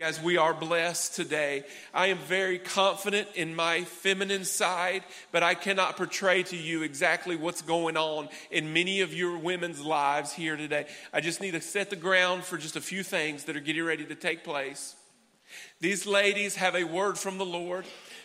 As we are blessed today, I am very confident in my feminine side, but I cannot portray to you exactly what's going on in many of your women's lives here today. I just need to set the ground for just a few things that are getting ready to take place. These ladies have a word from the Lord.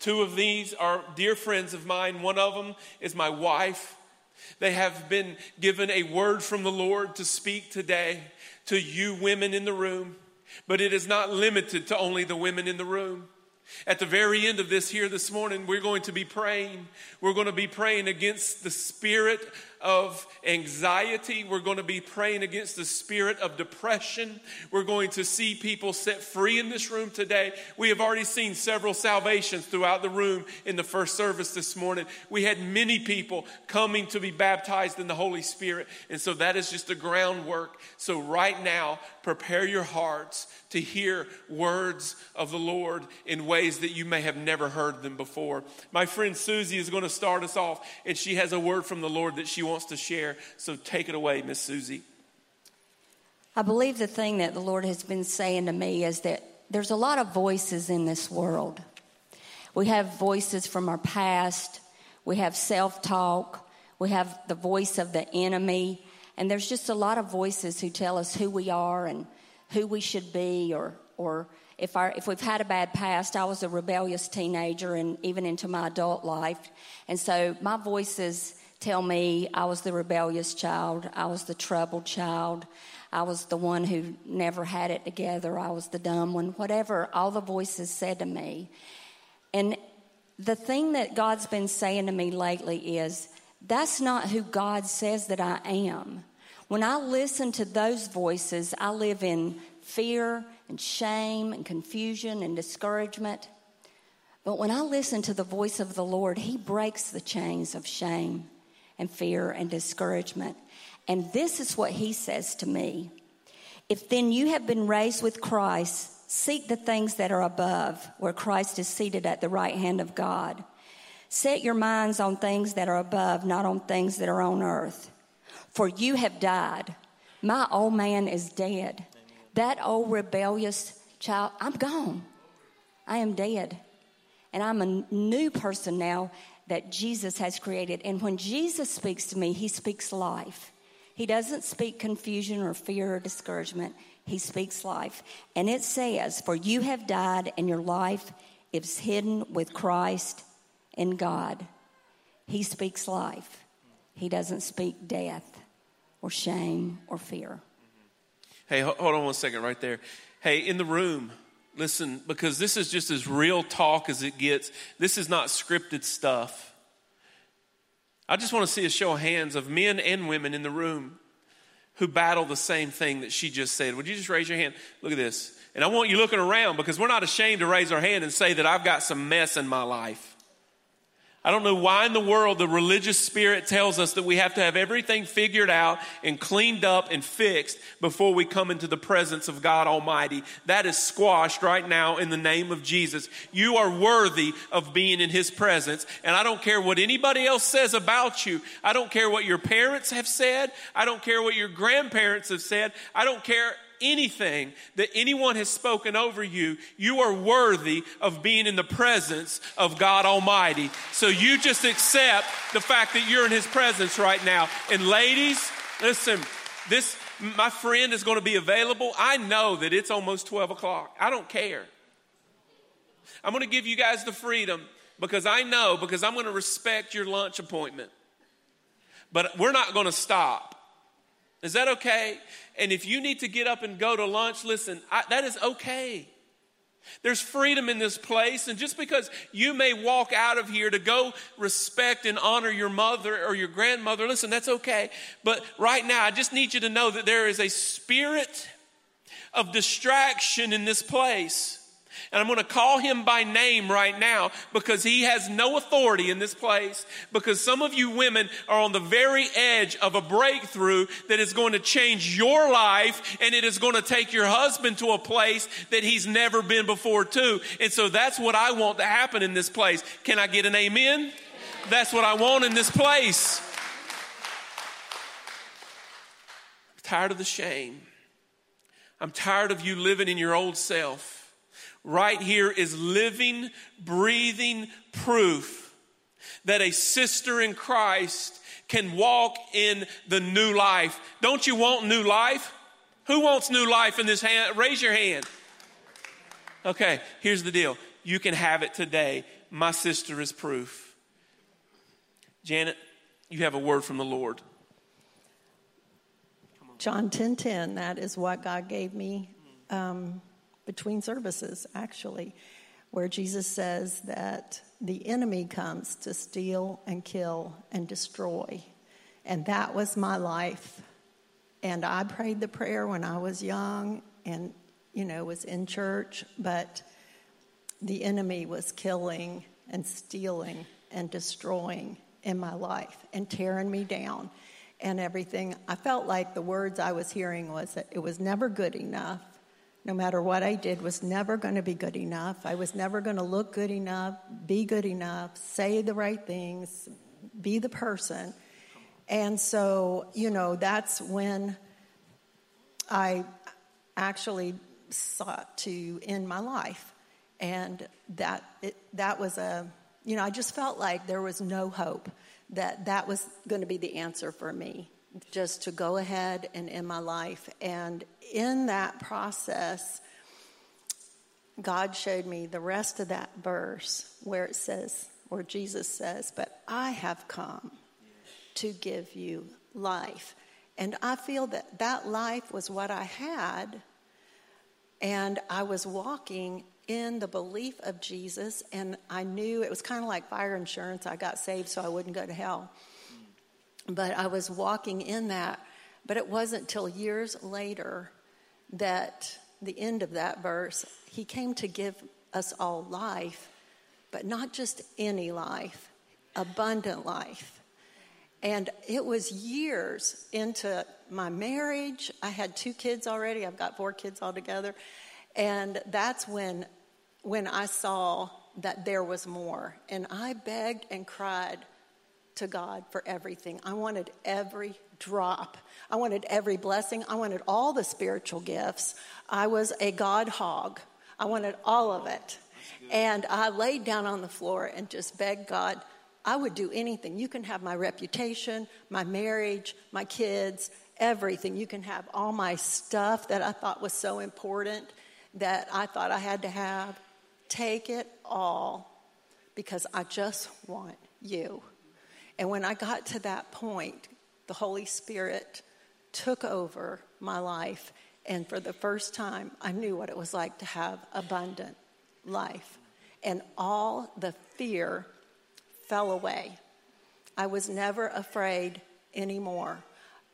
Two of these are dear friends of mine. One of them is my wife. They have been given a word from the Lord to speak today to you women in the room. But it is not limited to only the women in the room. At the very end of this here this morning, we're going to be praying. We're going to be praying against the spirit of anxiety. We're going to be praying against the spirit of depression. We're going to see people set free in this room today. We have already seen several salvations throughout the room in the first service this morning. We had many people coming to be baptized in the Holy Spirit. And so that is just the groundwork. So right now, prepare your hearts to hear words of the Lord in ways that you may have never heard them before. My friend Susie is going to start us off, and she has a word from the Lord that she wants wants to share. So take it away, Miss Susie. I believe the thing that the Lord has been saying to me is that there's a lot of voices in this world. We have voices from our past, we have self talk, we have the voice of the enemy, and there's just a lot of voices who tell us who we are and who we should be or, or if, our, if we've had a bad past, I was a rebellious teenager and even into my adult life. And so my voices tell me I was the rebellious child, I was the troubled child, I was the one who never had it together, I was the dumb one, whatever all the voices said to me. And the thing that God's been saying to me lately is that's not who God says that I am. When I listen to those voices, I live in fear and shame and confusion and discouragement. But when I listen to the voice of the Lord, He breaks the chains of shame and fear and discouragement. And this is what he says to me If then you have been raised with Christ, seek the things that are above, where Christ is seated at the right hand of God. Set your minds on things that are above, not on things that are on earth. For you have died. My old man is dead. That old rebellious child, I'm gone. I am dead. And I'm a new person now that Jesus has created. And when Jesus speaks to me, he speaks life. He doesn't speak confusion or fear or discouragement. He speaks life. And it says, For you have died, and your life is hidden with Christ in God. He speaks life. He doesn't speak death or shame or fear. Hey, hold on one second right there. Hey, in the room, Listen, because this is just as real talk as it gets. This is not scripted stuff. I just want to see a show of hands of men and women in the room who battle the same thing that she just said. Would you just raise your hand? Look at this. And I want you looking around because we're not ashamed to raise our hand and say that I've got some mess in my life. I don't know why in the world the religious spirit tells us that we have to have everything figured out and cleaned up and fixed before we come into the presence of God Almighty. That is squashed right now in the name of Jesus. You are worthy of being in His presence. And I don't care what anybody else says about you. I don't care what your parents have said. I don't care what your grandparents have said. I don't care anything that anyone has spoken over you, you are worthy of being in the presence of God Almighty. So you just accept the fact that you're in His presence right now. And ladies, listen, this, my friend is going to be available. I know that it's almost 12 o'clock. I don't care. I'm going to give you guys the freedom because I know, because I'm going to respect your lunch appointment. But we're not going to stop. Is that okay? And if you need to get up and go to lunch, listen, I, that is okay. There's freedom in this place. And just because you may walk out of here to go respect and honor your mother or your grandmother, listen, that's okay. But right now, I just need you to know that there is a spirit of distraction in this place. And I'm going to call him by name right now because he has no authority in this place. Because some of you women are on the very edge of a breakthrough that is going to change your life and it is going to take your husband to a place that he's never been before, too. And so that's what I want to happen in this place. Can I get an amen? That's what I want in this place. I'm tired of the shame. I'm tired of you living in your old self. Right here is living, breathing proof that a sister in Christ can walk in the new life. Don't you want new life? Who wants new life in this hand? Raise your hand. Okay, here's the deal. You can have it today. My sister is proof. Janet, you have a word from the Lord. John 10 10, that is what God gave me um, between services, actually, where Jesus says that the enemy comes to steal and kill and destroy. And that was my life. And I prayed the prayer when I was young and, you know, was in church, but the enemy was killing and stealing and destroying in my life and tearing me down and everything. I felt like the words I was hearing was that it was never good enough no matter what I did, was never going to be good enough. I was never going to look good enough, be good enough, say the right things, be the person. And so, you know, that's when I actually sought to end my life. And that, it, that was a, you know, I just felt like there was no hope that that was going to be the answer for me just to go ahead and end my life. And in that process, God showed me the rest of that verse where it says, where Jesus says, But I have come to give you life. And I feel that that life was what I had. And I was walking in the belief of Jesus, and I knew it was kind of like fire insurance. I got saved so I wouldn't go to hell. But I was walking in that. But it wasn't till years later that the end of that verse, he came to give us all life, but not just any life, abundant life. And it was years into my marriage. I had two kids already. I've got four kids altogether. And that's when when I saw that there was more. And I begged and cried to God for everything. I wanted every drop. I wanted every blessing. I wanted all the spiritual gifts. I was a God hog. I wanted all of it. And I laid down on the floor and just begged God, I would do anything. You can have my reputation, my marriage, my kids, everything. You can have all my stuff that I thought was so important that I thought I had to have. Take it all because I just want you. And when I got to that point, the Holy Spirit took over my life. And for the first time, I knew what it was like to have abundant life. And all the fear fell away. I was never afraid anymore.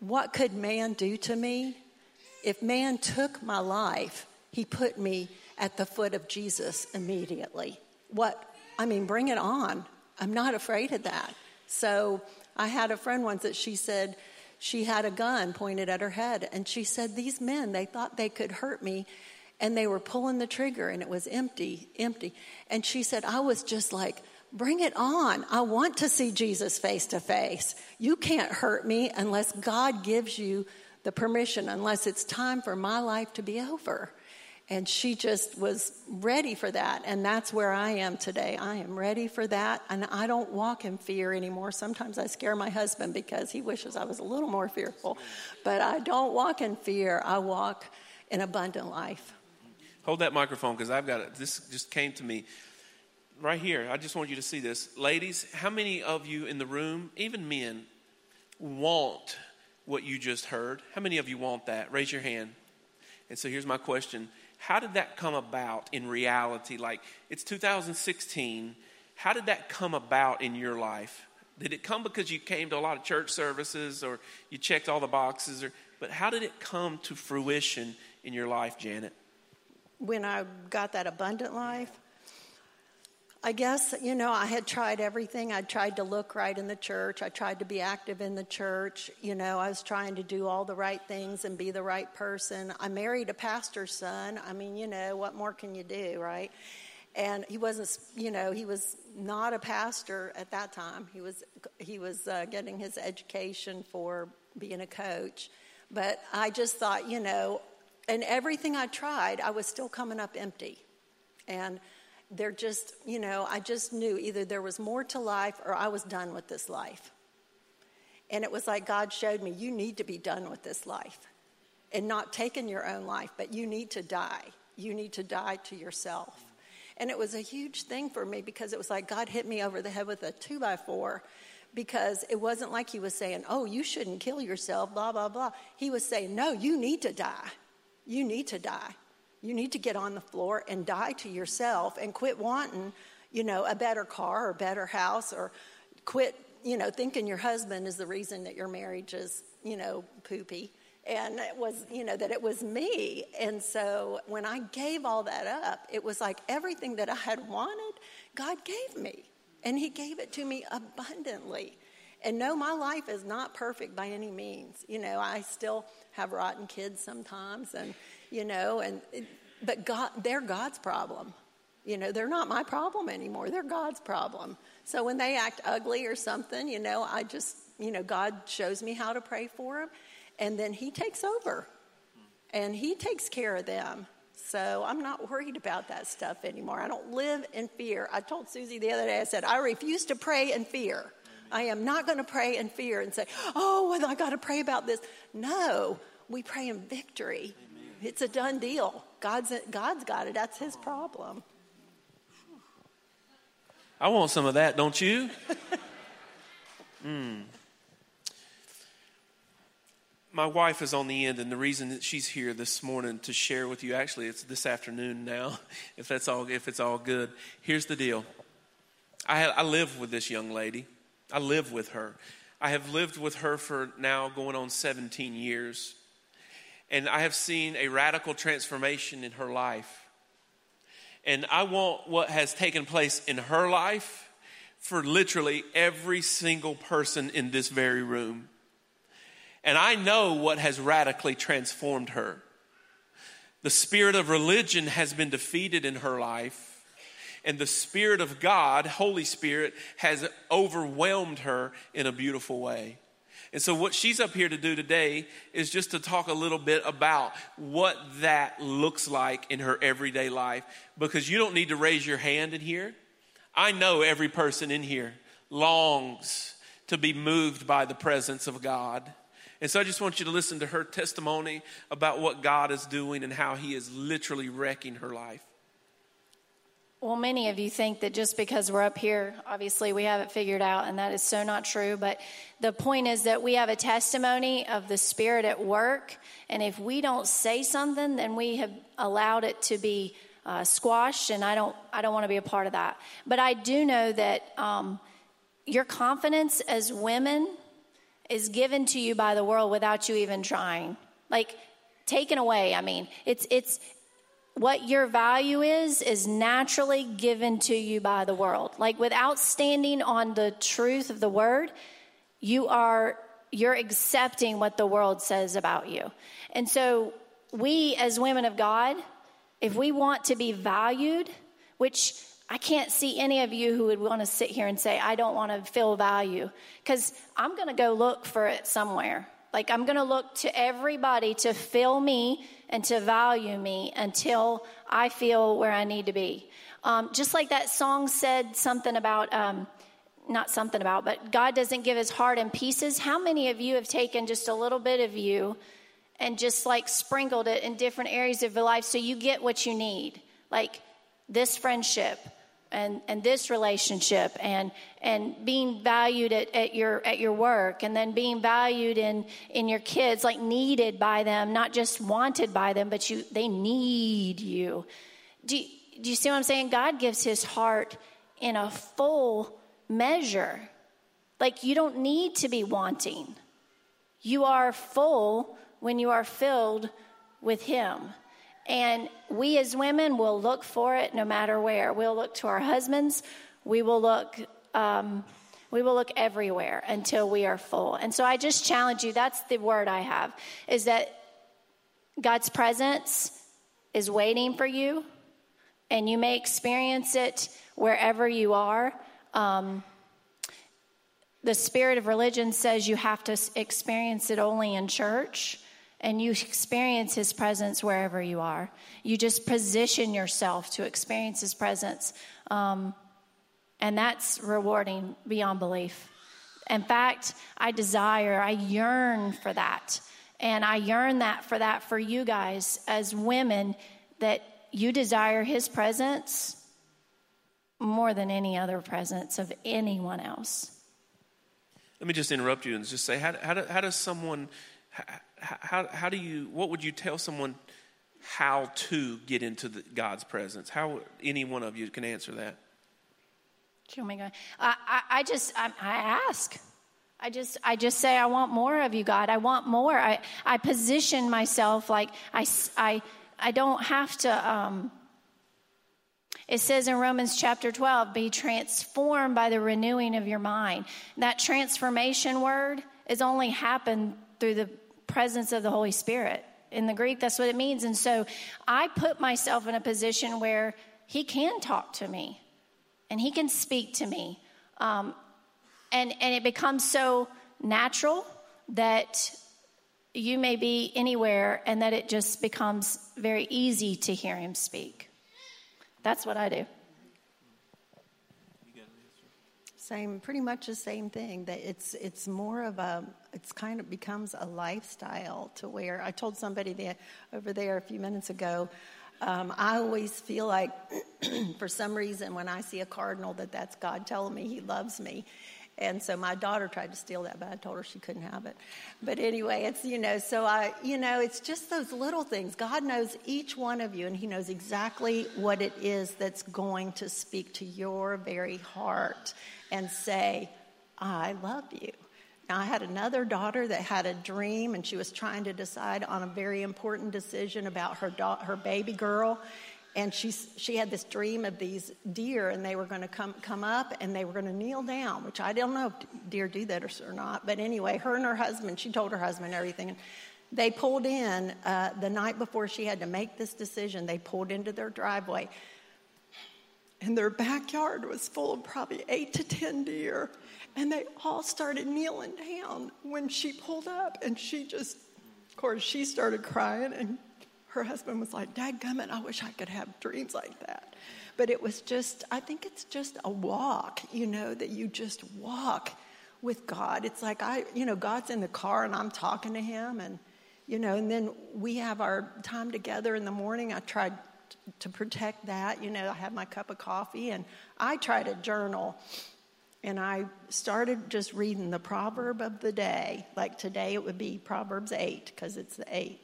What could man do to me? If man took my life, he put me at the foot of Jesus immediately. What, I mean, bring it on. I'm not afraid of that. So I had a friend once that she said she had a gun pointed at her head, and she said, These men, they thought they could hurt me, and they were pulling the trigger, and it was empty, empty. And she said, I was just like, Bring it on. I want to see Jesus face to face. You can't hurt me unless God gives you the permission, unless it's time for my life to be over. And she just was ready for that. And that's where I am today. I am ready for that. And I don't walk in fear anymore. Sometimes I scare my husband because he wishes I was a little more fearful. But I don't walk in fear. I walk in abundant life. Hold that microphone because I've got it. This just came to me right here. I just want you to see this. Ladies, how many of you in the room, even men, want what you just heard? How many of you want that? Raise your hand. And so here's my question how did that come about in reality? Like, it's 2016. How did that come about in your life? Did it come because you came to a lot of church services or you checked all the boxes? Or, but how did it come to fruition in your life, Janet? When I got that abundant life, I guess, you know, I had tried everything. I tried to look right in the church. I tried to be active in the church. You know, I was trying to do all the right things and be the right person. I married a pastor's son. I mean, you know, what more can you do, right? And he wasn't, you know, he was not a pastor at that time. He was, he was uh, getting his education for being a coach. But I just thought, you know, and everything I tried, I was still coming up empty. And they're just, you know, I just knew either there was more to life or I was done with this life. And it was like God showed me, you need to be done with this life and not taking your own life, but you need to die. You need to die to yourself. And it was a huge thing for me because it was like God hit me over the head with a two by four because it wasn't like he was saying, oh, you shouldn't kill yourself, blah, blah, blah. He was saying, no, you need to die. You need to die. You need to get on the floor and die to yourself and quit wanting, you know, a better car or better house or quit, you know, thinking your husband is the reason that your marriage is, you know, poopy. And it was, you know, that it was me. And so when I gave all that up, it was like everything that I had wanted, God gave me. And He gave it to me abundantly. And no, my life is not perfect by any means. You know, I still have rotten kids sometimes, and you know, and but God, they're God's problem. You know, they're not my problem anymore. They're God's problem. So when they act ugly or something, you know, I just, you know, God shows me how to pray for them, and then He takes over, and He takes care of them. So I'm not worried about that stuff anymore. I don't live in fear. I told Susie the other day, I said, I refuse to pray in fear. I am not going to pray in fear and say, oh, well, I got to pray about this. No, we pray in victory. It's a done deal. God's, God's got it. That's his problem. I want some of that, don't you? mm. My wife is on the end, and the reason that she's here this morning to share with you, actually, it's this afternoon now, if that's all, if it's all good. Here's the deal. I, I live with this young lady. I live with her. I have lived with her for now going on 17 years. And I have seen a radical transformation in her life. And I want what has taken place in her life for literally every single person in this very room. And I know what has radically transformed her. The spirit of religion has been defeated in her life and the Spirit of God, Holy Spirit, has overwhelmed her in a beautiful way. And so, what she's up here to do today is just to talk a little bit about what that looks like in her everyday life. Because you don't need to raise your hand in here. I know every person in here longs to be moved by the presence of God. And so, I just want you to listen to her testimony about what God is doing and how He is literally wrecking her life. Well, many of you think that just because we're up here, obviously we have it figured out, and that is so not true. But the point is that we have a testimony of the Spirit at work, and if we don't say something, then we have allowed it to be uh, squashed, and I don't, I don't want to be a part of that. But I do know that um, your confidence as women is given to you by the world without you even trying, like taken away. I mean, it's it's what your value is is naturally given to you by the world. Like without standing on the truth of the word you are you're accepting what the world says about you. And so we as women of god if we want to be valued which i can't see any of you who would want to sit here and say i don't want to feel value because i'm going to go look for it somewhere. Like i'm going to look to everybody to fill me and to value me until I feel where I need to be. Um, just like that song said something about, um, not something about, but God doesn't give his heart in pieces. How many of you have taken just a little bit of you and just like sprinkled it in different areas of your life so you get what you need? Like this friendship, and, and this relationship and and being valued at, at your at your work and then being valued in in your kids like needed by them not just wanted by them but you they need you. Do you, do you see what i'm saying? God gives his heart in a full measure. Like you don't need to be wanting. You are full when you are filled with him and we as women will look for it no matter where. We'll look to our husbands. We will look. Um, we will look everywhere until we are full. And so I just challenge you. That's the word I have. Is that God's presence is waiting for you, and you may experience it wherever you are. Um, the spirit of religion says you have to experience it only in church and you experience his presence wherever you are. You just position yourself to experience his presence. Um, and that's rewarding beyond belief. In fact, I desire, I yearn for that. And I yearn that for that for you guys as women that you desire his presence more than any other presence of anyone else. Let me just interrupt you and just say, how, how, how does someone, how, how do you, what would you tell someone how to get into the, God's presence? How any one of you can answer that? Oh my God. I, I, I just, I, I ask. I just, I just say, I want more of you, God. I want more. I, I position myself like I, I, I don't have to, um, it says in Romans chapter 12, be transformed by the renewing of your mind. That transformation word is only happened through the presence of the Holy Spirit. In the Greek, that's what it means. And so I put myself in a position where He can talk to me and He can speak to me. Um, and, and it becomes so natural that you may be anywhere and that it just becomes very easy to hear Him speak. That's what I do. Same, pretty much the same thing. That it's it's more of a it's kind of becomes a lifestyle to where I told somebody that over there a few minutes ago. Um, I always feel like, for some reason, when I see a cardinal, that that's God telling me He loves me. And so my daughter tried to steal that, but I told her she couldn't have it. But anyway, it's, you know, so I, you know, it's just those little things. God knows each one of you, and He knows exactly what it is that's going to speak to your very heart and say, I love you. Now, I had another daughter that had a dream, and she was trying to decide on a very important decision about her, da- her baby girl and she, she had this dream of these deer and they were going to come, come up and they were going to kneel down which i don't know if deer do that or, not. But anyway her and her husband she told her husband everything. And they pulled in uh, the night before she had to make this decision they pulled into their driveway. And their backyard was full of probably eight to ten deer. And they all started kneeling down when she pulled up. And she just of course she started crying and her husband was like, Dad gummit, I wish I could have dreams like that. But it was just, I think it's just a walk, you know, that you just walk with God. It's like I, you know, God's in the car and I'm talking to him and, you know, and then we have our time together in the morning. I tried to protect that. You know, I have my cup of coffee and I try to journal. And I started just reading the proverb of the day. Like today it would be Proverbs 8 because it's the 8th.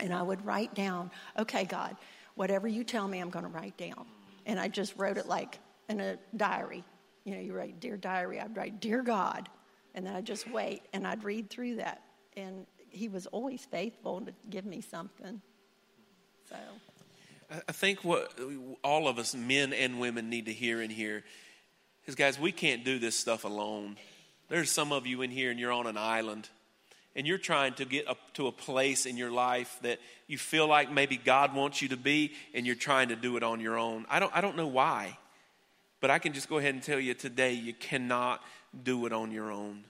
And I would write down, okay, God, whatever you tell me, I'm going to write down. And I just wrote it like in a diary. You know, you write, Dear Diary, I'd write, Dear God. And then I'd just wait and I'd read through that. And he was always faithful to give me something. So. I think what all of us, men and women, need to hear in here is, guys, we can't do this stuff alone. There's some of you in here and you're on an island and you're trying to get up to a place in your life that you feel like maybe God wants you to be, and you're trying to do it on your own. I don't, I don't know why, but I can just go ahead and tell you today you cannot do it on your own.